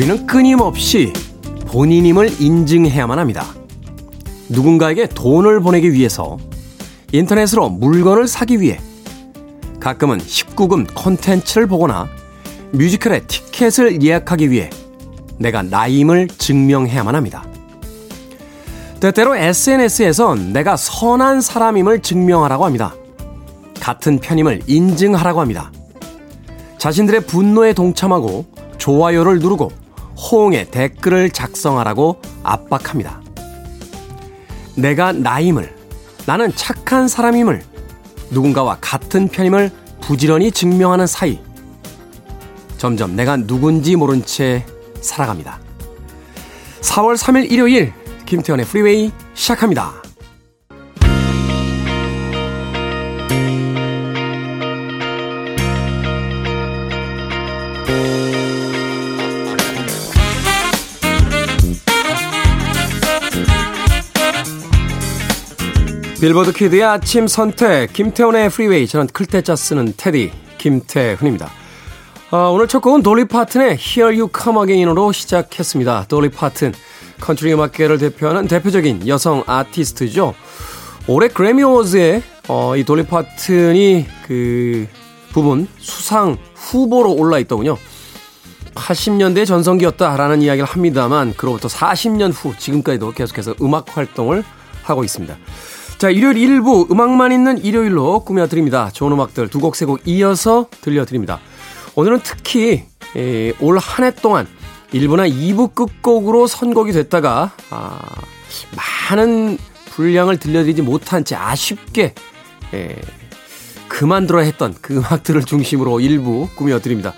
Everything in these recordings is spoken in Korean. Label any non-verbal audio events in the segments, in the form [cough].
우리는 끊임없이 본인임을 인증해야만 합니다. 누군가에게 돈을 보내기 위해서 인터넷으로 물건을 사기 위해 가끔은 19금 콘텐츠를 보거나 뮤지컬의 티켓을 예약하기 위해 내가 나임을 증명해야만 합니다. 때때로 SNS에선 내가 선한 사람임을 증명하라고 합니다. 같은 편임을 인증하라고 합니다. 자신들의 분노에 동참하고 좋아요를 누르고 호응의 댓글을 작성하라고 압박합니다. 내가 나임을, 나는 착한 사람임을, 누군가와 같은 편임을 부지런히 증명하는 사이. 점점 내가 누군지 모른 채 살아갑니다. 4월 3일 일요일 김태현의 프리웨이 시작합니다. 빌보드 kid의 아침 선택 김태훈의 프리웨이 저는 클 태 자 쓰는 태디 김태훈입니다. 어, 오늘 첫 곡은 돌리 파튼의 Here You Come Again으로 시작했습니다. 돌리 파튼 컨트리 음악계를 대표하는 대표적인 여성 아티스트죠. 올해 그래미 어워즈에 어, 이 돌리 파튼이 그 부분 수상 후보로 올라 있더군요. 80년대 전성기였다라는 이야기를 합니다만 그로부터 40년 후 지금까지도 계속해서 음악 활동을 하고 있습니다. 자, 일요일 일부 음악만 있는 일요일로 꾸며드립니다. 좋은 음악들 두 곡, 세 곡 이어서 들려드립니다. 오늘은 특히 올 한 해 동안 1부나 2부 끝곡으로 선곡이 됐다가 아, 많은 분량을 들려드리지 못한 채 아쉽게 에, 그만둬야 했던 그 음악들을 중심으로 일부 꾸며드립니다.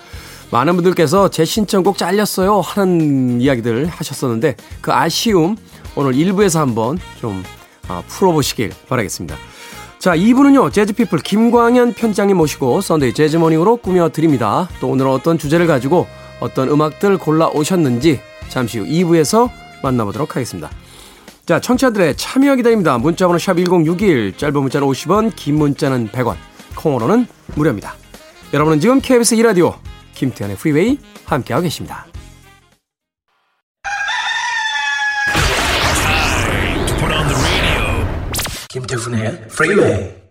많은 분들께서 제 신청곡 잘렸어요 하는 이야기들 하셨었는데 그 아쉬움 오늘 1부에서 한번 좀 아, 풀어보시길 바라겠습니다. 자, 2부는요, 재즈피플 김광현 편집장님 모시고 Sunday Jazz Morning으로 꾸며드립니다. 또 오늘은 어떤 주제를 가지고 어떤 음악들 골라 오셨는지 잠시 후 2부에서 만나보도록 하겠습니다. 자, 청취자들의 참여 기다립니다. 문자번호 샵 1061, 짧은 문자는 50원, 긴 문자는 100원, 콩으로는 무료입니다. 여러분은 지금 KBS 2라디오 김태훈의 프리웨이 함께하고 계십니다. 김태훈의 프리웨이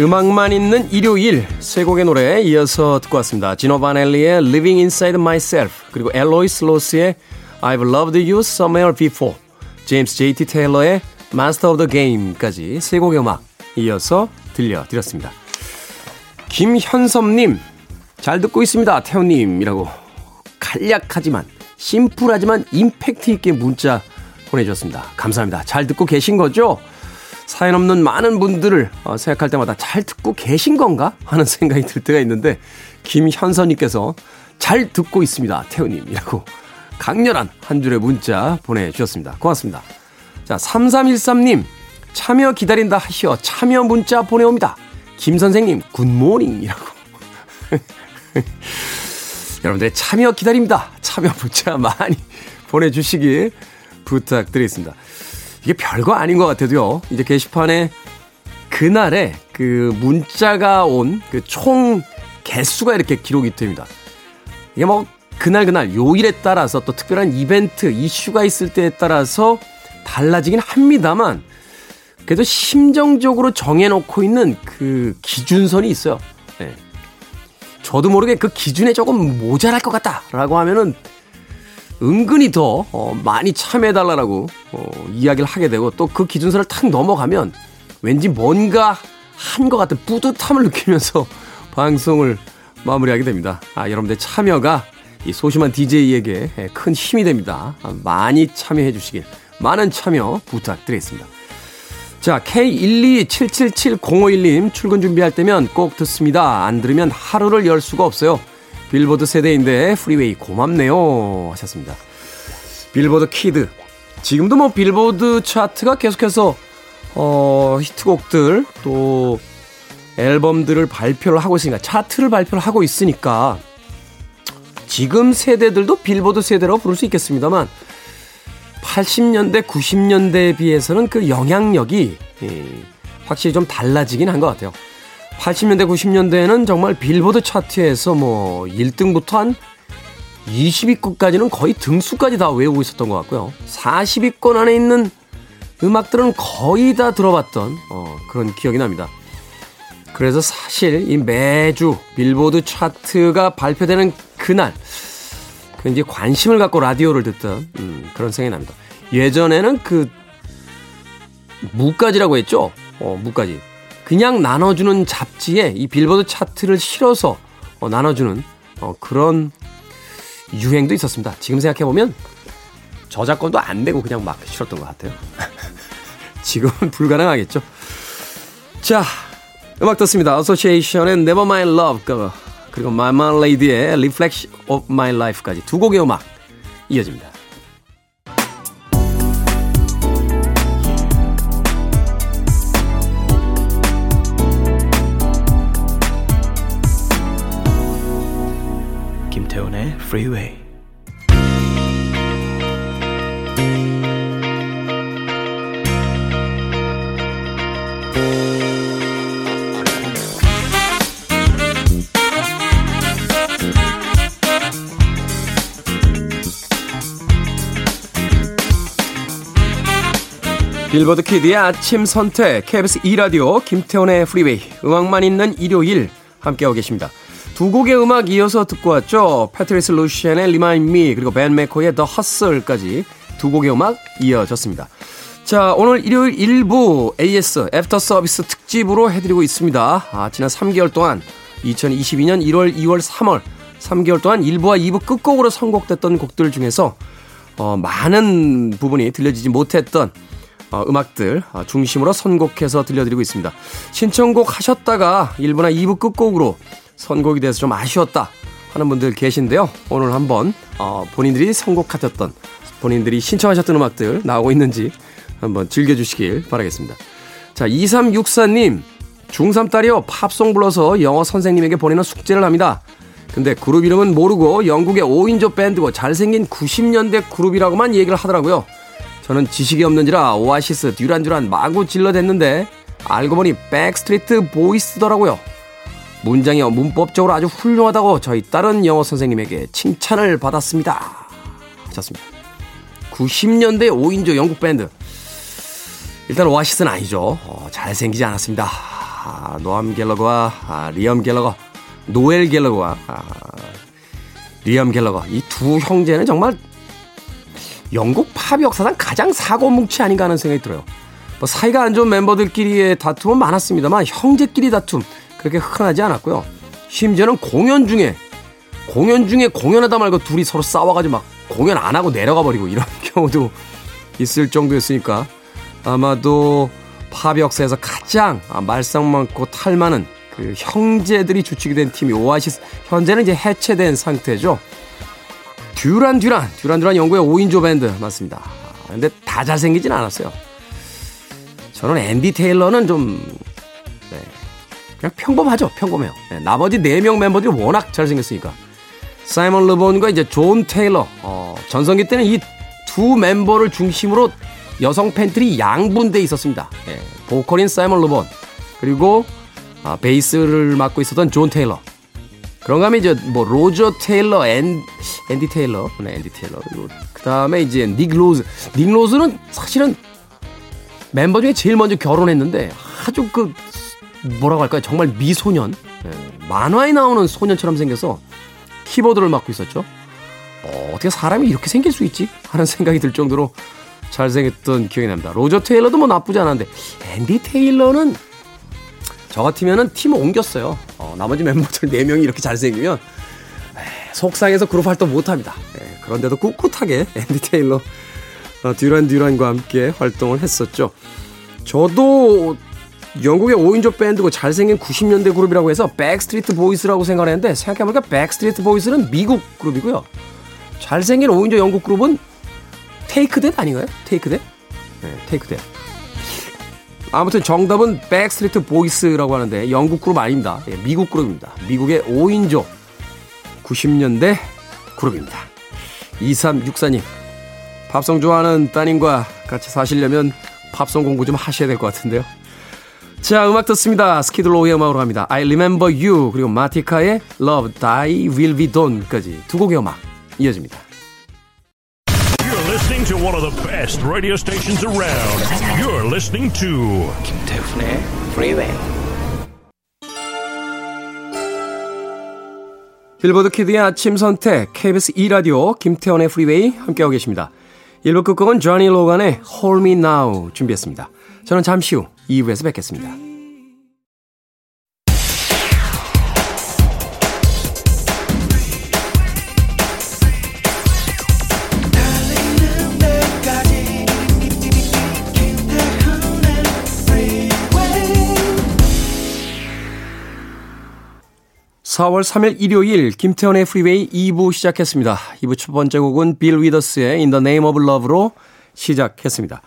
음악만 있는 일요일 세 곡의 노래 이어서 듣고 왔습니다. 지노 바넬리의 Living Inside Myself 그리고 엘로이스 로스의 I've Loved You Somewhere Before 제임스 JT 테일러의 Master of the Game까지 세 곡의 음악 이어서 들려드렸습니다. 김현섭님, 잘 듣고 있습니다. 태훈님이라고 간략하지만, 심플하지만 임팩트 있게 문자 보내주셨습니다. 감사합니다. 잘 듣고 계신 거죠? 사연 없는 많은 분들을 어, 생각할 때마다 잘 듣고 계신 건가? 하는 [laughs] 생각이 들 때가 있는데, 김현선님께서 잘 듣고 있습니다. 태훈님이라고 강렬한 한 줄의 문자 보내주셨습니다. 고맙습니다. 자, 3313님, 참여 기다린다 하시어 참여 문자 보내옵니다. 김 선생님, 굿모닝이라고. [laughs] 여러분들 참여 기다립니다. 참여 문자 많이 [laughs] 보내주시길 부탁드리겠습니다. 이게 별거 아닌 것 같아도요. 이제 게시판에 그날에 그 문자가 온 그 총 개수가 이렇게 기록이 됩니다. 이게 뭐 그날 그날 요일에 따라서 또 특별한 이벤트 이슈가 있을 때에 따라서 달라지긴 합니다만 그래도 심정적으로 정해놓고 있는 그 기준선이 있어요. 네. 저도 모르게 그 기준에 조금 모자랄 것 같다라고 하면은 은근히 더 어, 많이 참여해달라고 어, 이야기를 하게 되고 또 그 기준선을 탁 넘어가면 왠지 뭔가 한 것 같은 뿌듯함을 느끼면서 [laughs] 방송을 마무리하게 됩니다. 아, 여러분들 참여가 이 소심한 DJ에게 큰 힘이 됩니다. 아, 많이 참여해 주시길 많은 참여 부탁드리겠습니다. 자, K127770512님 출근 준비할 때면 꼭 듣습니다. 안 들으면 하루를 열 수가 없어요. 빌보드 세대인데 프리웨이 고맙네요. 하셨습니다. 빌보드 kid. 지금도 뭐 빌보드 차트가 계속해서 어, 히트곡들 또 앨범들을 발표를 하고 있으니까 차트를 발표를 하고 있으니까 지금 세대들도 빌보드 세대라고 부를 수 있겠습니다만 80년대, 90년대에 비해서는 그 영향력이 확실히 좀 달라지긴 한 것 같아요. 80년대, 90년대에는 정말 빌보드 차트에서 뭐 1등부터 한 20위권까지는 거의 등수까지 다 외우고 있었던 것 같고요. 40위권 안에 있는 음악들은 거의 다 들어봤던 어, 그런 기억이 납니다. 그래서 사실 이 매주 빌보드 차트가 발표되는 그날 굉장히 관심을 갖고 라디오를 듣던 음, 그런 생각이 납니다. 예전에는 그 무가지라고 했죠. 어, 무가지. 그냥 나눠주는 잡지에 이 빌보드 차트를 실어서 어, 나눠주는 어, 그런 유행도 있었습니다. 지금 생각해보면 저작권도 안 내고 그냥 막 실었던 것 같아요. [laughs] 지금은 불가능하겠죠. 자, 음악 듣습니다. 어소시에이션의 Never My Love 그리고 Lady의 Reflection of My Life까지 두 곡의 음악 이어집니다. 김태훈의 Freeway 빌보드 kid의 아침 선택 KBS 2라디오 김태훈의 프리웨이 음악만 있는 일요일 함께하고 계십니다. 두 곡의 음악 이어서 듣고 왔죠. 패트리스 루시안의 Remind Me 그리고 밴 맥코이의 The Hustle까지 두 곡의 음악 이어졌습니다. 자 오늘 일요일 1부 AS 애프터 서비스 특집으로 해드리고 있습니다. 아, 지난 3개월 동안 2022년 1월, 2월, 3월 3개월 동안 1부와 2부 끝곡으로 선곡됐던 곡들 중에서 어, 많은 부분이 들려지지 못했던 어, 음악들 어, 중심으로 선곡해서 들려드리고 있습니다. 신청곡 하셨다가 1부나 2부 끝곡으로 선곡이 돼서 좀 아쉬웠다 하는 분들 계신데요. 오늘 한번 어, 본인들이 선곡하셨던 본인들이 신청하셨던 음악들 나오고 있는지 한번 즐겨주시길 바라겠습니다. 자, 2364님 중3 딸이요 팝송 불러서 영어 선생님에게 보내는 숙제를 합니다. 근데 그룹 이름은 모르고 영국의 5인조 밴드고 잘생긴 90년대 그룹이라고만 얘기를 하더라고요. 저는 지식이 없는지라 오아시스 듀란듀란 마구 질러댔는데 알고 보니 백스트리트 보이스더라고요. 문장이 문법적으로 아주 훌륭하다고 저희 다른 영어 선생님에게 칭찬을 받았습니다. 하셨습니다. 90년대 5인조 영국 밴드. 일단 오아시스는 아니죠. 어, 잘생기지 않았습니다. 아, 노암 갤러거와 아, 리엄 갤러거, 노엘 갤러거와 아, 리엄 갤러거 이 두 형제는 정말 영국 팝 역사상 가장 사고뭉치 아닌가 하는 생각이 들어요. 뭐 사이가 안 좋은 멤버들끼리의 다툼은 많았습니다만 형제끼리 다툼 그렇게 흔하지 않았고요. 심지어는 공연 중에 공연 중에 공연하다 말고 둘이 서로 싸워가지고 막 공연 안 하고 내려가 버리고 이런 [laughs] 경우도 있을 정도였으니까 아마도 팝 역사에서 가장 말썽 많고 탈 많은 그 형제들이 주축이 된 팀이 오아시스 현재는 이제 해체된 상태죠. 듀란 듀란 듀란 듀란 영국의 5인조 밴드 맞습니다. 근데 다 잘생기진 않았어요. 저는 앤디 테일러는 좀 네, 그냥 평범하죠. 평범해요. 네, 나머지 4명 멤버들이 워낙 잘생겼으니까. 사이먼 르본과 이제 존 테일러 어, 전성기 때는 이 두 멤버를 중심으로 여성 팬들이 양분돼 있었습니다. 네, 보컬인 사이먼 르본 그리고 아, 베이스를 맡고 있었던 존 테일러 그런가 하면 이제 뭐 로저 테일러, 앤, 앤디 테일러, 네, 앤디 테일러. 그 다음에 이제 닉 로즈. 닉 로즈는 사실은 멤버 중에 제일 먼저 결혼했는데 아주 그 뭐라고 할까요? 정말 미소년. 네, 만화에 나오는 소년처럼 생겨서 키보드를 맡고 있었죠. 어, 어떻게 사람이 이렇게 생길 수 있지? 하는 생각이 들 정도로 잘생겼던 기억이 납니다. 로저 테일러도 뭐 나쁘지 않았는데 앤디 테일러는 저 같으면은 팀을 옮겼어요. 어, 나머지 멤버들 4명이 이렇게 잘생기면 에이, 속상해서 그룹 활동 못합니다. 예, 그런데도 꿋꿋하게 앤디 테일러 어, 듀란 듀란과 함께 활동을 했었죠. 저도 영국의 5인조 밴드고 잘생긴 90년대 그룹이라고 해서 백스트리트 보이스라고 생각했는데 생각해보니까 백스트리트 보이스는 미국 그룹이고요. 잘생긴 5인조 영국 그룹은 테이크댓 아닌가요? 테이크댓? 네, 테이크댓. 아무튼 정답은 백스트리트 보이스라고 하는데 영국 그룹 아닙니다. 예, 미국 그룹입니다. 미국의 5인조 90년대 그룹입니다. 2364님, 팝송 좋아하는 따님과 같이 사시려면 팝송 공부 좀 하셔야 될 것 같은데요. 자, 음악 듣습니다. 스키드로우의 음악으로 갑니다. I Remember You 그리고 마티카의 Love... Thy Will Be Done까지 두 곡의 음악 이어집니다. Listening to one of the best radio stations around. You're listening to 김태훈의 Freeway. 빌보드 Kid의 아침 선택 KBS 2 라디오 김태훈의 Freeway 함께하고 계십니다. 1부 끝곡은 조니 로건의 Hold Me Now 준비했습니다. 저는 잠시 후 2부에서 뵙겠습니다. 4월 3일 일요일 김태훈의 Freeway 2부 시작했습니다. 2부 첫 번째 곡은 빌 위더스의 In the Name of Love로 시작했습니다.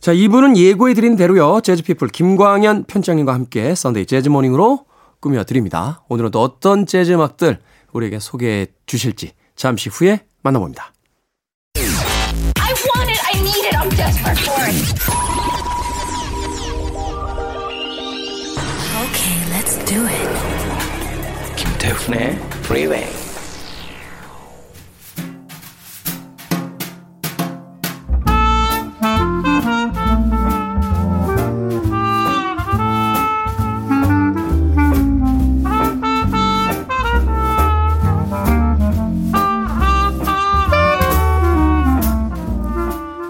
자, 2부는 예고해드린 대로요. 재즈피플 김광현 편집장님과 함께 Sunday 재즈 Morning으로 꾸며드립니다. 오늘은 또 어떤 재즈 음악들 우리에게 소개해 주실지 잠시 후에 만나봅니다. I 김태훈의 Freeway.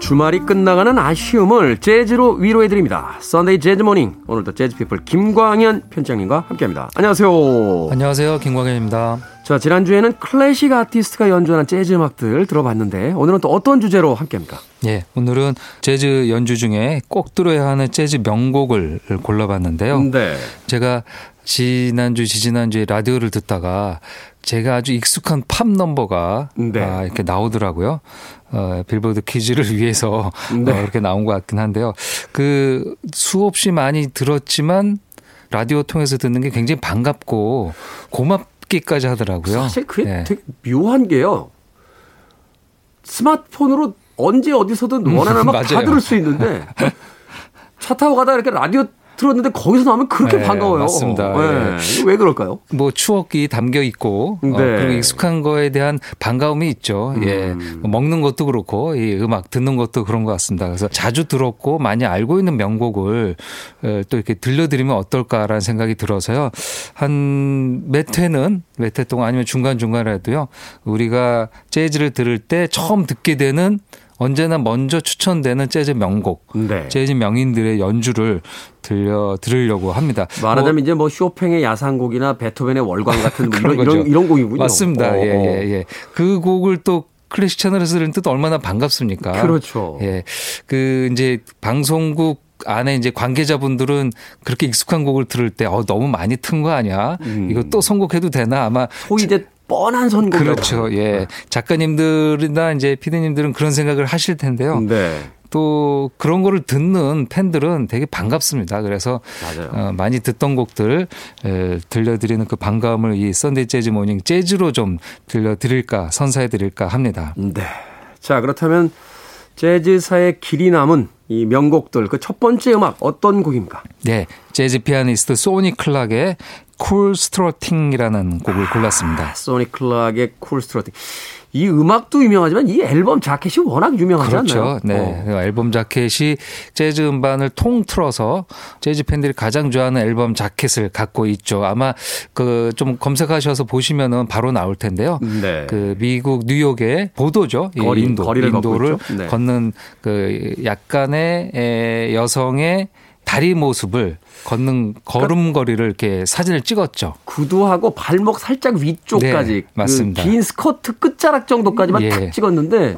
주말이 끝나가는 아쉬움을 재즈로 위로해드립니다. Sunday 재즈 Morning. 오늘도 재즈피플 김광현 편집장님과 함께합니다. 안녕하세요. 안녕하세요. 김광현입니다. 자, 지난주에는 클래식 아티스트가 연주하는 재즈 음악들 들어봤는데 오늘은 또 어떤 주제로 함께합니까? 예, 오늘은 재즈 연주 중에 꼭 들어야 하는 재즈 명곡을 골라봤는데요. 네. 제가 지난주, 지지난주에 라디오를 듣다가 제가 아주 익숙한 팝 넘버가 네. 아, 이렇게 나오더라고요. 어, 빌보드 퀴즈를 위해서 네. 어, 이렇게 나온 것 같긴 한데요. 그 수없이 많이 들었지만 라디오 통해서 듣는 게 굉장히 반갑고 고맙기까지 하더라고요. 사실 그게 예. 되게 묘한 게요. 스마트폰으로 언제 어디서든 [laughs] 원하는 [laughs] 음악 다. 들을 수 있는데 차 타고 가다 이렇게 라디오 틀었는데 거기서 나오면 그렇게 네, 반가워요. 맞습니다. 네. 이거 왜 그럴까요? 뭐 추억이 담겨 있고 어, 네. 그리고 익숙한 거에 대한 반가움이 있죠. 예, 음. 뭐 먹는 것도 그렇고 이 음악 듣는 것도 그런 것 같습니다. 그래서 자주 들었고 많이 알고 있는 명곡을 어, 또 이렇게 들려드리면 어떨까라는 생각이 들어서요. 한 몇 회는 몇 회 동안 아니면 중간 중간이라도요. 우리가 재즈를 들을 때 처음 듣게 되는 언제나 먼저 추천되는 재즈 명곡, 네. 재즈 명인들의 연주를 들려 들으려고 합니다. 말하자면 뭐 이제 뭐 쇼팽의 야상곡이나 베토벤의 월광 [laughs] 같은 뭐 이런, 거죠. 이런 이런 곡이군요. 맞습니다. 어, 예, 어. 예, 예. 그 곡을 또 클래식 채널에서 들으면 또 얼마나 반갑습니까? 그렇죠. 예. 그 이제 방송국 안에 이제 관계자분들은 그렇게 익숙한 곡을 들을 때 어, 너무 많이 튼 거 아니야? 음. 이거 또 선곡해도 되나? 아마 소위 이제 뻔한 선곡. 그렇죠. 예. 작가님들이나 이제 피디님들은 그런 생각을 하실 텐데요. 네. 또 그런 거를 듣는 팬들은 되게 반갑습니다. 그래서 맞아요. 어, 많이 듣던 곡들 에, 들려드리는 그 반가움을 이 Sunday 재즈 Morning 재즈로 좀 들려드릴까 선사해드릴까 합니다. 네. 자, 그렇다면 재즈사의 길이 남은 이 명곡들 그 첫 번째 음악 어떤 곡입니까? 네, 재즈 피아니스트 소니 클락의 Cool Struttin'이라는 곡을 골랐습니다. 소니 클락의 Cool Struttin'. 이 음악도 유명하지만 이 앨범 자켓이 워낙 유명하지 그렇죠. 않나요? 네. 어. 그 앨범 자켓이 재즈 음반을 통틀어서 재즈 팬들이 가장 좋아하는 앨범 자켓을 갖고 있죠. 아마 그 좀 검색하셔서 보시면은 바로 나올 텐데요. 네. 그 미국 뉴욕의 보도죠. 이 거리, 인도, 거리를 인도를 있죠. 네. 걷는 그 약간의 에, 여성의 다리 모습을 걷는 걸음걸이를 이렇게 사진을 찍었죠. 구두하고 발목 살짝 위쪽까지 네, 맞습니다. 그 긴 스커트 끝자락 정도까지만 예. 탁 찍었는데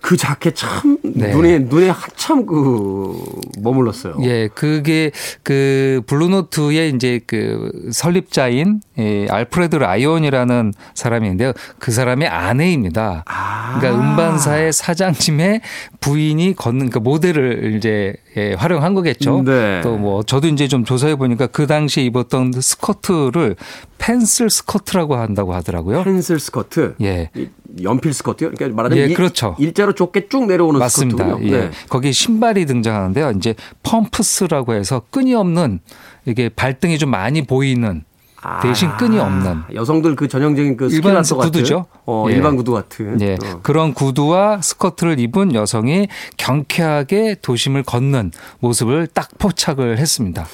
그 자켓 참 네. 눈에 눈에 한참 그 머물렀어요. 예, 그게 그 블루노트의 이제 그 설립자인 이 알프레드 라이온이라는 사람인데요. 그 사람의 아내입니다. 아. 그러니까 음반사의 사장님의 부인이 걷는 그 모델을 이제 예, 활용한 거겠죠. 네. 또 뭐 저도 이제 좀 조사해 보니까 그 당시에 입었던 스커트를 pencil skirt라고 한다고 하더라고요. pencil skirt. 예. 이 연필 스커트요? 그러니까 말하자면 예, 이- 그렇죠. 일 자로 좁게 쭉 내려오는 맞습니다. 스커트군요. 예. 네. 거기 신발이 등장하는데요. 이제 펌프스라고 해서 끈이 없는 이게 발등이 좀 많이 보이는 대신 끈이 없는 아, 여성들 그 전형적인 그 일반 구두죠. 어, 예. 일반 구두 같은. 예, 어. 그런 구두와 스커트를 입은 여성이 경쾌하게 도심을 걷는 모습을 딱 포착을 했습니다.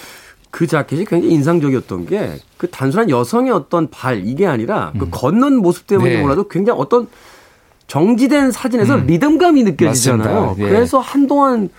그 자켓이 굉장히 인상적이었던 게 그 단순한 여성의 어떤 발 이게 아니라 그 걷는 모습 때문에 네. 몰라도 굉장히 어떤 정지된 사진에서 리듬감이 느껴지잖아요. 예. 그래서 한동안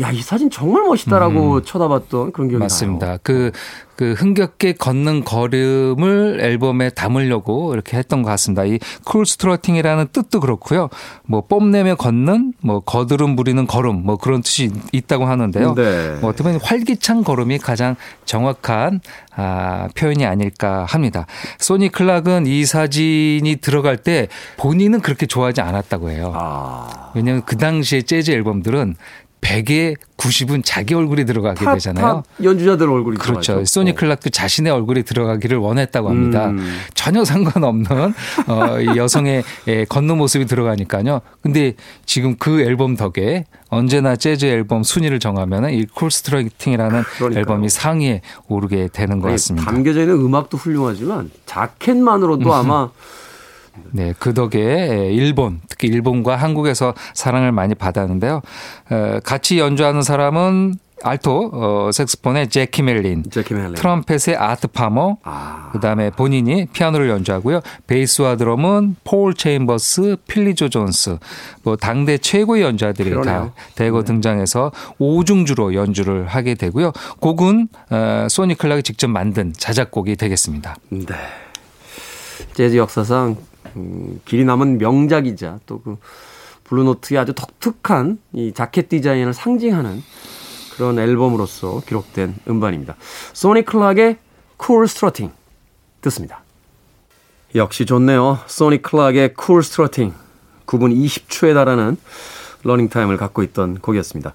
야 이 사진 정말 멋있다라고 음. 쳐다봤던 그런 기억이 나요. 맞습니다. 그, 그 흥겹게 걷는 걸음을 앨범에 담으려고 이렇게 했던 것 같습니다. 이 Cool Struttin'이라는 뜻도 그렇고요. 뭐 뽐내며 걷는, 뭐 거드름 부리는 걸음, 뭐 그런 뜻이 있다고 하는데요. 네. 뭐 어떻게 보면 활기찬 걸음이 가장 정확한 아, 표현이 아닐까 합니다. 소니 클락은 이 사진이 들어갈 때 본인은 그렇게 좋아하지 않았다고 해요. 아. 왜냐하면 그 당시에 재즈 앨범들은 100에 90은 자기 얼굴이 들어가게 탑, 되잖아요. 탑 연주자들 얼굴이 그렇죠. 들어가죠. 소니 어. 클락도 자신의 얼굴이 들어가기를 원했다고 합니다. 음. 전혀 상관없는 어, 이 여성의 예, 걷는 모습이 들어가니까요. 근데 지금 그 앨범 덕에 언제나 재즈 앨범 순위를 정하면은 이 Cool Struttin'이라는 그러니까요. 앨범이 상위에 오르게 되는 것 같습니다. 담겨져 있는 음악도 훌륭하지만 자켓만으로도 아마 네, 그 덕에 일본, 특히 일본과 한국에서 사랑을 많이 받았는데요. 어, 같이 연주하는 사람은 알토 어, 색스폰의 재키 맥린, 재키 맥린. 트럼펫의 아트 파머, 아. 그다음에 본인이 피아노를 연주하고요. 베이스와 드럼은 폴 체인버스, 필리 조 존스, 뭐 당대 최고의 연주자들이 그러네요. 다 대거 등장해서 오중주로 연주를 하게 되고요. 곡은 어, 소니 클락이 직접 만든 자작곡이 되겠습니다. 네. 재즈 역사상 음, 길이 남은 명작이자 또 그 블루노트의 아주 독특한 이 자켓 디자인을 상징하는 그런 앨범으로서 기록된 음반입니다. 소니 클락의 Cool Struttin' 듣습니다. 역시 좋네요. 소니 클락의 Cool Struttin' 9분 20초에 달하는 러닝 타임을 갖고 있던 곡이었습니다.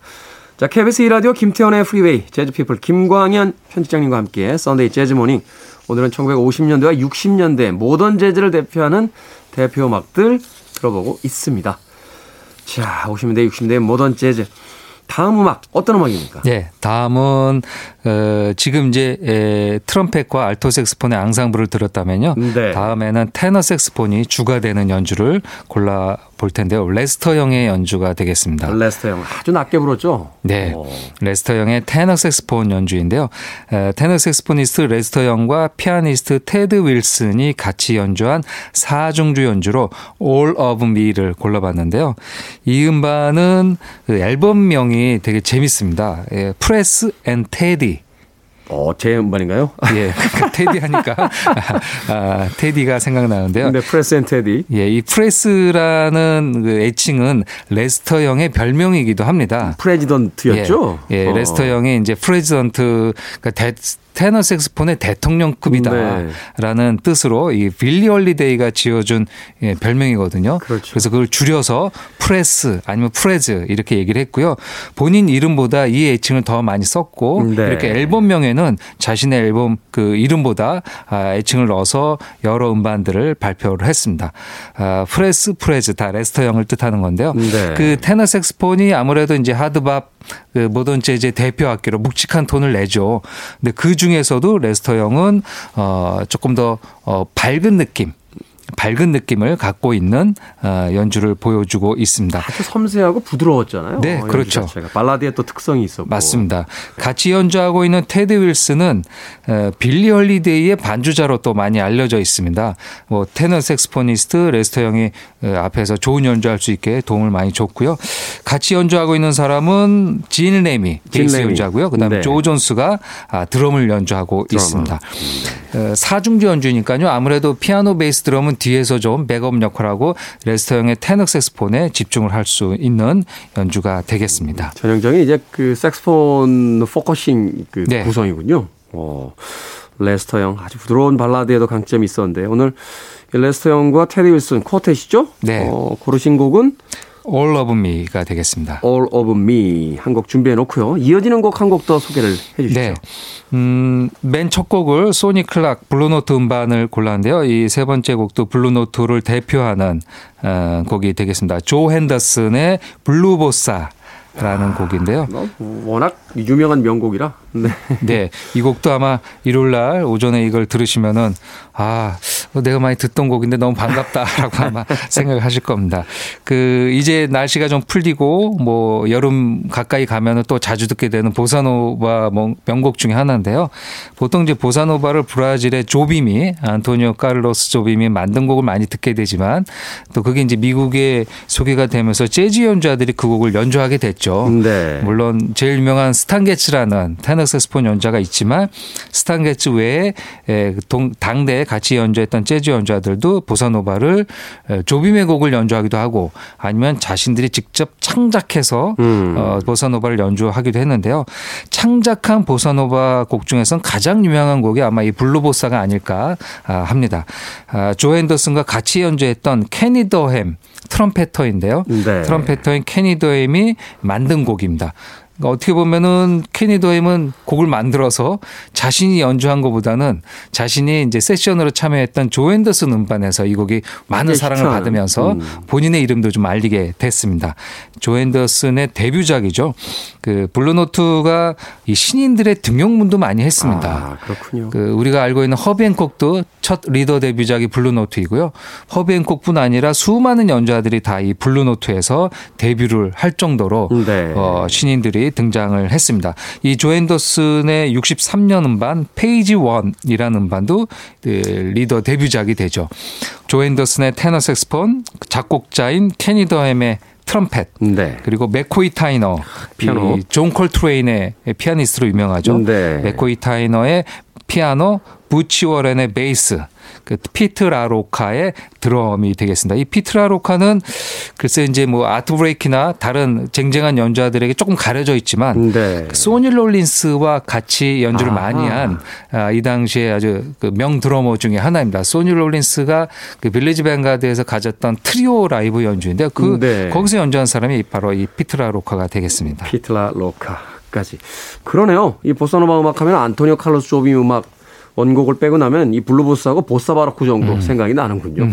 자, KBS 2라디오 김태현의 프리웨이 재즈피플 김광현 편집장님과 함께 Sunday Jazz Morning 오늘은 1950년대와 60년대 모던 재즈를 대표하는 대표 음악들 들어보고 있습니다. 자, 50년대, 60년대 모던 재즈. 다음 음악 어떤 음악입니까? 네, 다음은 어, 지금 이제 에, 트럼펫과 알토 색스폰의 앙상블을 들었다면요. 네. 다음에는 테너 색스폰이 주가 되는 연주를 골라 볼 텐데요. 레스터 영의 연주가 되겠습니다. 레스터 영 아주 낮게 불었죠? 네. 오. 레스터 영의 테너 색스폰 연주인데요. 에, 테너 saxophonist 레스터 영과 피아니스트 테드 윌슨이 같이 연주한 사중주 연주로 All of Me를 골라봤는데요. 이 음반은 그 앨범명이 되게 재밌습니다. 예, Pres and Teddy. 어, 제 음반인가요? [laughs] 예, 그 테디 하니까 아, 테디가 생각나는데요. 네, Pres and Teddy. 예, 이 Pres라는 그 애칭은 레스터 영의 별명이기도 합니다. President였죠? 예, 예, 어. 레스터 영이 이제 President 그러니까 대, 테너 색스폰의 대통령급이다라는 네. 뜻으로 이 빌리 홀리데이가 지어준 예, 별명이거든요. 그렇죠. 래서 그걸 줄여서 Pres 아니면 Prez 이렇게 얘기를 했고요. 본인 이름보다 이 애칭을 더 많이 썼고 네. 이렇게 앨범명에는 자신의 앨범 그 이름보다 아, 애칭을 넣어서 여러 음반들을 발표를 했습니다. 아, Pres, Prez 다 레스터 영을 뜻하는 건데요. 네. 그 테너 색스폰이 아무래도 이제 hard bop 그 모던 재즈의 대표 악기로 묵직한 톤을 내죠. 근데 그 중에서도 레스터 영은 어 조금 더 어, 밝은 느낌 밝은 느낌을 갖고 있는 어, 연주를 보여주고 있습니다. 아주 섬세하고 부드러웠잖아요. 네, 그렇죠. 자체가. 발라드의 또 특성이 있었고. 맞습니다. 같이 연주하고 있는 테드 윌슨은 어, 빌리 헐리데이의 반주자로 또 많이 알려져 있습니다. 뭐 테너 saxophonist 레스터 영이 어, 앞에서 좋은 연주할 수 있게 도움을 많이 줬고요. 같이 연주하고 있는 사람은 진 레미 진 베이스 레미. 연주하고요. 그다음에 네. 조 존스가 아, 드럼을 연주하고 드럼을. 있습니다. 어, 사중주 연주니까요. 아무래도 피아노 베이스 드럼은 뒤에서 좀 백업 역할하고 레스터 영의 테너 색스폰에 집중을 할 수 있는 연주가 되겠습니다. 전형적인 이제 그 색스폰 focusing 그 네. 구성이군요. 어, 레스터 영 아주 부드러운 발라드에도 강점이 있었는데 오늘 이 레스터 영과 테디 윌슨 quartet이죠? 네. 어, 고르신 곡은 All of Me가 되겠습니다. All of Me 한 곡 준비해 놓고요. 이어지는 곡 한 곡 더 소개를 해 주시죠. 네. 음, 맨 첫 곡을 소니 클락 블루노트 음반을 골랐는데요. 이 세 번째 곡도 블루노트를 대표하는 어, 곡이 되겠습니다. 조 핸더슨의 Blue Bossa 라는 곡인데요. 뭐, 워낙 유명한 명곡이라. 네. [laughs] 네. 이 곡도 아마 일요일 날 오전에 이걸 들으시면은 아, 내가 많이 듣던 곡인데 너무 반갑다라고 [laughs] 아마 생각을 하실 겁니다. 그 이제 날씨가 좀 풀리고 뭐 여름 가까이 가면은 또 자주 듣게 되는 보사노바 뭐 명곡 중에 하나인데요. 보통 이제 보사노바를 브라질의 조빔이 안토니오 카를로스 조빔이 만든 곡을 많이 듣게 되지만 또 그게 이제 미국에 소개가 되면서 재즈 연주자들이 그 곡을 연주하게 됐죠. 네. 물론 제일 유명한 스탄게츠라는 테너 색스폰 연주자가 있지만 스탄게츠 외에 에, 동, 당대에 같이 연주했던 재즈 연주자들도 보사노바를 에, 조빔의 곡을 연주하기도 하고 아니면 자신들이 직접 창작해서 음. 어, 보사노바를 연주하기도 했는데요. 창작한 보사노바 곡 중에서는 가장 유명한 곡이 아마 이 Blue Bossa가 아닐까 아, 합니다. 아, 조 핸더슨과 같이 연주했던 케니 더햄 trumpeter인데요. 네. trumpeter인 케니 더햄이 만든 곡입니다. 그러니까 어떻게 보면은 케니 더햄은 곡을 만들어서 자신이 연주한 것보다는 자신이 이제 세션으로 참여했던 조 핸더슨 음반에서 이 곡이 많은 네, 사랑을 희귀한, 받으면서 음. 본인의 이름도 좀 알리게 됐습니다. 조 핸더슨의 데뷔작이죠. 그 블루노트가 이 신인들의 등용문도 많이 했습니다. 아, 그렇군요. 그 우리가 알고 있는 허비 핸콕도 첫 리더 데뷔작이 블루노트이고요. 허비 핸콕뿐 아니라 수많은 연주자들이 다 이 블루노트에서 데뷔를 할 정도로 네. 어, 신인들이 등장을 했습니다. 이 조 핸더슨의 63년 음반 Page One이라는 음반도 그 리더 데뷔작이 되죠. 조 핸더슨의 테너 색스폰, 작곡자인 케니 더햄의 트럼펫, 네. 그리고 맥코이 타이너, 피아노. 이 존 콜트레인의 피아니스트로 유명하죠. 네. 맥코이 타이너의 피아노, 부치 워렌의 베이스, 그 피트 라로카의 드럼이 되겠습니다. 이 피트 라로카는 글쎄 이제 뭐 아트 블레이키나 다른 쟁쟁한 연주자들에게 조금 가려져 있지만 네. 그 소니 롤린스와 같이 연주를 아하. 많이 한 이 당시에 아주 그 명 드러머 중에 하나입니다. 소니 롤린스가 그 빌리지 뱅가드에서 가졌던 트리오 라이브 연주인데요. 그 네. 거기서 연주한 사람이 바로 이 피트 라로카가 되겠습니다. 피트 라로카까지. 그러네요. 이 보사노바 음악 하면 안토니오 칼로스 조빔 음악 원곡을 빼고 나면 이 Blue Bossa하고 Bossa Baroque 정도 음. 생각이 나는군요.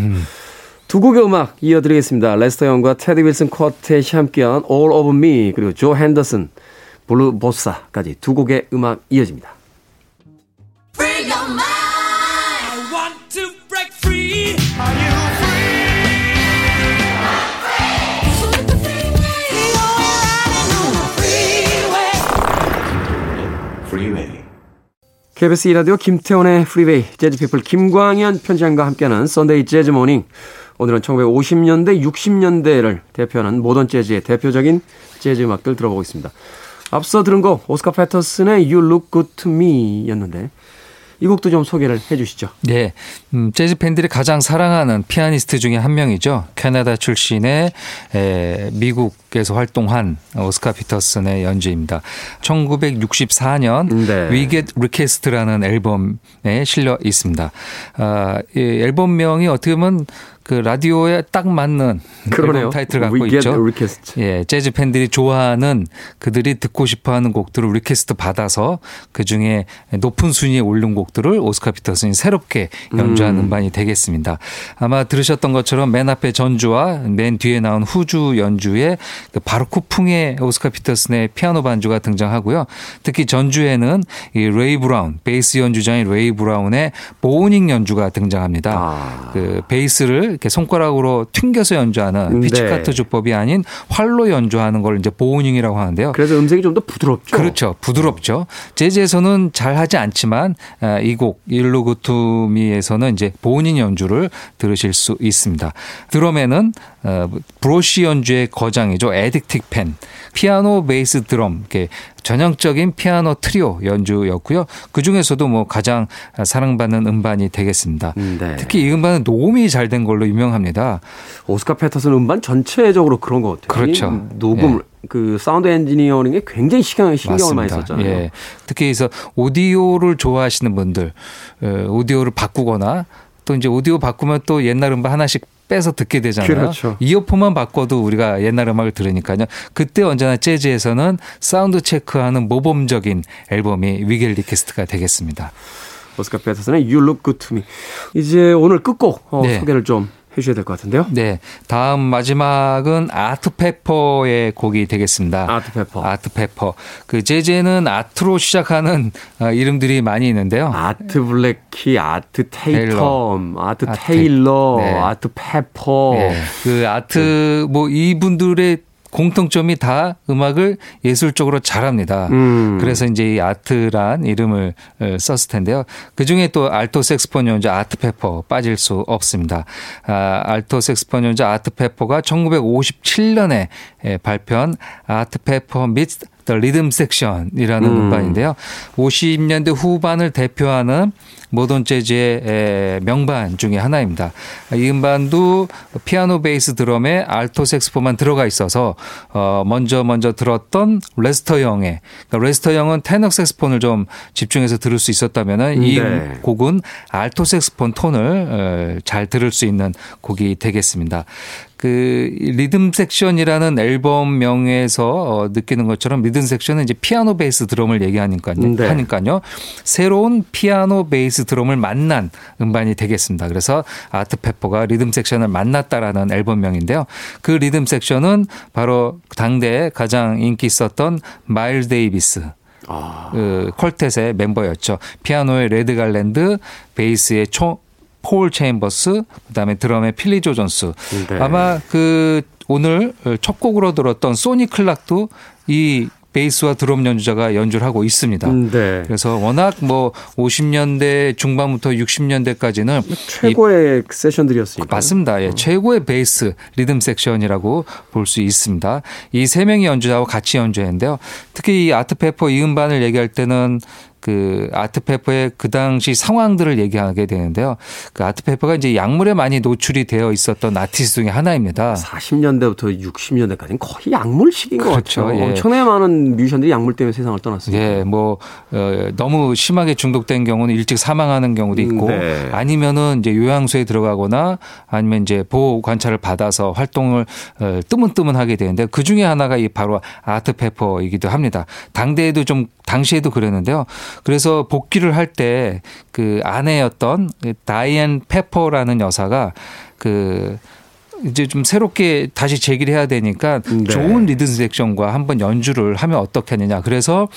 두 곡의 음악 이어드리겠습니다. 레스터 영과 테디 윌슨 쿼텟이 함께한 All of Me 그리고 조 핸더슨 Blue Bossa까지 두 곡의 음악 이어집니다. KBS 2라디오 김태원의 프리웨이 재즈피플 김광현 편집장과 함께하는 Sunday Jazz Morning 오늘은 1950년대 60년대를 대표하는 모던 재즈의 대표적인 재즈 음악들 들어보고 있습니다. 앞서 들은 곡 오스카 피터슨의 You Look Good to Me 였는데 이 곡도 좀 소개를 해 주시죠. 네, 음, 재즈 팬들이 가장 사랑하는 피아니스트 중에 한 명이죠. 캐나다 출신의 에, 미국에서 활동한 오스카 피터슨의 연주입니다. 1964년 네. We Get Requests라는 앨범에 실려 있습니다. 아, 이 앨범명이 어떻게 보면 그 라디오에 딱 맞는. 앨범 타이틀 갖고 We Get 있죠. Requests. 예, 재즈 팬들이 좋아하는 그들이 듣고 싶어하는 곡들을 request 받아서 그 중에 높은 순위에 오른 곡들을 오스카 피터슨이 새롭게 연주한 음. 반이 되겠습니다. 아마 들으셨던 것처럼 맨 앞에 전주와 맨 뒤에 나온 후주 연주에 그 바로크풍의 오스카 피터슨의 피아노 반주가 등장하고요. 특히 전주에는 이 레이 브라운 베이스 연주자인 레이 브라운의 bowing 연주가 등장합니다. 아. 그 베이스를 이렇게 손가락으로 튕겨서 연주하는 네. 피치카토 주법이 아닌 활로 연주하는 걸 이제 bowing이라고 하는데요. 그래서 음색이 좀 더 부드럽죠. 그렇죠. 부드럽죠. 재즈에서는 잘 하지 않지만 아, 이곡 일루구투미에서는 이제 bowing 연주를 들으실 수 있습니다. 드럼에는 어, 브러시 연주의 거장이죠. 에드 틱펜, 피아노, 베이스, 드럼 이렇게 전형적인 피아노 트리오 연주였고요. 그 중에서도 뭐 가장 사랑받는 음반이 되겠습니다. 네. 특히 이 음반은 녹음이 잘 된 걸로 유명합니다. 오스카 피터슨 음반 전체적으로 그런 것 같아요. 그렇죠. 이 녹음 그 사운드 엔지니어링에 굉장히 신경, 신경을 많이 맞습니다. 썼잖아요. 예. 특히 그래서 오디오를 좋아하시는 분들, 어, 오디오를 바꾸거나 또 이제 오디오 바꾸면 또 옛날 음반 하나씩 빼서 듣게 되잖아요. 그렇죠. 이어폰만 바꿔도 우리가 옛날 음악을 들으니까요. 그때 언제나 재즈에서는 사운드 체크하는 모범적인 앨범이 We Get Requests가 되겠습니다. 오스카 피터슨의 You Look Good To Me. 이제 오늘 끝곡 어, 네. 소개를 좀 해주셔야 될 것 같은데요. 네. 다음 마지막은 아트 페퍼의 곡이 되겠습니다. 아트 페퍼. 아트 페퍼. 그 재즈에는 아트로 시작하는 어, 이름들이 많이 있는데요. 아트 블레이키, 아트 테이텀, 아트 아트 테일러, 네. 아트 페퍼. 예. 그 아트 뭐 이분들의 공통점이 다 음악을 예술적으로 잘합니다. 음. 그래서 이제 이 아트란 이름을 어, 썼을 텐데요. 그 중에 또 알토 색소폰 연주 아트 페퍼 빠질 수 없습니다. 아, 알토 색소폰 연주 아트 페퍼가 1957년에 발표한 Art Pepper Meets The Rhythm Section이라는 음. 음반인데요. 50년대 후반을 대표하는 모던 재즈의 에, 명반 중에 하나입니다. 이 음반도 피아노, 베이스, 드럼에 알토 색소폰만 들어가 있어서 어 먼저 먼저 들었던 레스터 영의 그러니까 레스터 영은 테너 색소폰을 좀 집중해서 들을 수 있었다면은 이 네. 곡은 알토 색소폰 톤을 어, 잘 들을 수 있는 곡이 되겠습니다. 그 리듬 섹션이라는 앨범명에서 어, 느끼는 것처럼 리듬 섹션은 이제 피아노 베이스 드럼을 얘기하니까요. 네. 하니까요. 새로운 피아노 베이스 드럼을 만난 음반이 되겠습니다. 그래서 아트 페퍼가 리듬 섹션을 만났다라는 앨범명인데요. 그 리듬 섹션은 바로 당대에 가장 인기 있었던 마일스 데이비스 아, 그 quartet의 멤버였죠. 피아노의 레드 갈랜드, 베이스의 초, 폴 체임버스, 그다음에 드럼의 필리 조 존스. 네. 아마 그 오늘 첫 곡으로 들었던 소니 클락도 이 베이스와 드럼 연주자가 연주를 하고 있습니다. 네. 그래서 워낙 뭐 50년대 중반부터 60년대까지는 최고의 세션들이었으니까. 맞습니다. 예, 최고의 베이스 리듬 섹션이라고 볼 수 있습니다. 이 세 명의 연주자와 같이 연주했는데요. 특히 이 아트 페퍼 이 음반을 얘기할 때는 그 아트페퍼의 그 당시 상황들을 얘기하게 되는데요. 그 아트페퍼가 이제 약물에 많이 노출이 되어 있었던 아티스트 중에 하나입니다. 40년대부터 60년대까지는 거의 약물식인 것 그렇죠. 같아요. 예. 엄청나게 많은 뮤지션들이 약물 때문에 세상을 떠났습니다. 예, 뭐 어, 너무 심하게 중독된 경우는 일찍 사망하는 경우도 있고 네. 아니면은 이제 요양소에 들어가거나 아니면 이제 보호 관찰을 받아서 활동을 어, 뜨문뜨문하게 되는데 그 중에 하나가 이 바로 아트 페퍼이기도 합니다. 당대에도 좀 당시에도 그랬는데요. 그래서 복귀를 할 때 그 아내였던 다이앤 페퍼라는 여사가 그 이제 좀 새롭게 다시 재기를 해야 되니까 네. 좋은 리듬 섹션과 한번 연주를 하면 어떻겠느냐. 그래서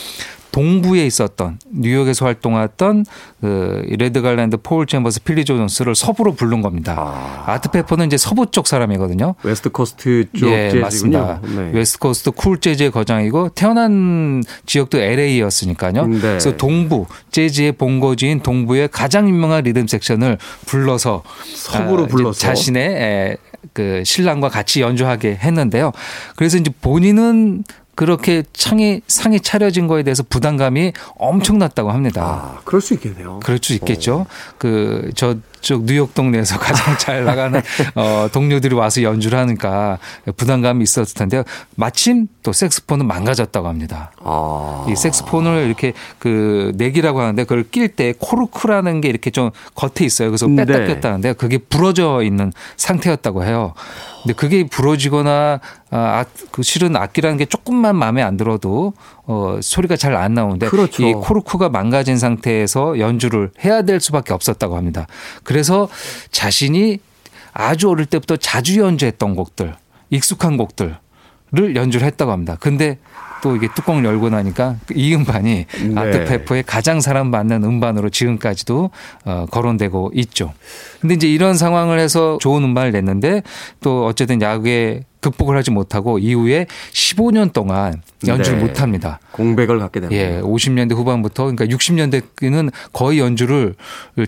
동부에 있었던 뉴욕에서 활동했던 그 레드 갈랜드, 폴 챔버스, 필리 조 존스를 서부로 부른 겁니다. 아. 아트 페퍼는 이제 서부 쪽 사람이거든요. West Coast 쪽 예, 재즈군요. 맞습니다. 네. West Coast 쿨 재즈의 거장이고 태어난 지역도 LA였으니까요. 네. 그래서 동부 재즈의 본거지인 동부의 가장 유명한 리듬 섹션을 불러서 서부로 아, 불러서. 자신의 에, 그 신랑과 같이 연주하게 했는데요. 그래서 이제 본인은 그렇게 창이 상이 차려진 거에 대해서 부담감이 엄청났다고 합니다. 아, 그럴 수 있겠네요. 그럴 수 있겠죠. 그 저쪽 뉴욕 동네에서 [laughs] 가장 잘 나가는 어 동료들이 와서 연주를 하니까 부담감이 있었을 텐데요. 마침 또 색스폰은 망가졌다고 합니다. 아. 이 색스폰을 이렇게 그 내기라고 하는데 그걸 낄 때 코르크라는 게 이렇게 좀 겉에 있어요. 그래서 뺐다 네. 꼈다 하는데 그게 부러져 있는 상태였다고 해요. 근데 그게 부러지거나 아, 그 실은 악기라는 게 조금만 마음에 안 들어도 어 소리가 잘 안 나오는데 그렇죠. 이 코르크가 망가진 상태에서 연주를 해야 될 수밖에 없었다고 합니다. 그래서 자신이 아주 어릴 때부터 자주 연주했던 곡들, 익숙한 곡들을 연주를 했다고 합니다. 근데 또 이게 뚜껑을 열고 나니까 이 음반이 네. 아트페퍼의 가장 사랑받는 음반으로 지금까지도 어, 거론되고 있죠. 근데 이제 이런 상황을 해서 좋은 음반을 냈는데 또 어쨌든 야구에 극복을 하지 못하고 이후에 15년 동안 연주를 네. 못 합니다. 공백을 갖게 됩니다. 예, 50년대 후반부터 그러니까 60년대는 거의 연주를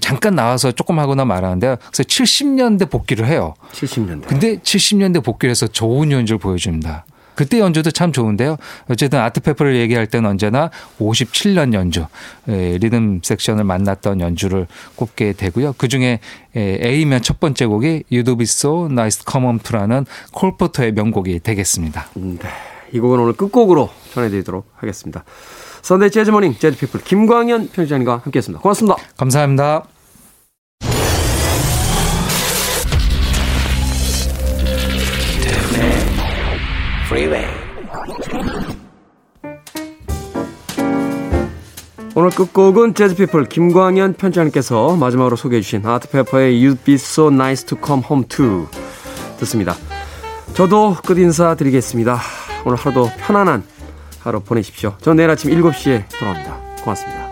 잠깐 나와서 조금 하거나 말하는데요. 그래서 70년대 복귀를 해요. 70년대. 근데 70년대 복귀를 해서 좋은 연주를 보여줍니다. 그때 연주도 참 좋은데요. 어쨌든 아트페퍼를 얘기할 때는 언제나 57년 연주, 예, 리듬 섹션을 만났던 연주를 꼽게 되고요. 그 중에 예, A면 첫 번째 곡이 You Do Be So Nice Come Home To라는 콜포터의 명곡이 되겠습니다. 네. 이 곡은 오늘 끝곡으로 전해드리도록 하겠습니다. 선데이 재즈모닝 재즈피플 김광현 편집장님과 함께했습니다. 고맙습니다. 감사합니다. Freeway. 오늘 끝곡은 재즈피플 김광현 편집장님께서 마지막으로 소개해 주신 아트페퍼의 You'd Be So Nice To Come Home To 듣습니다. 저도 끝 인사 드리겠습니다. 오늘 하루도 편안한 하루 보내십시오. 전 내일 아침 7시에 돌아옵니다. 고맙습니다.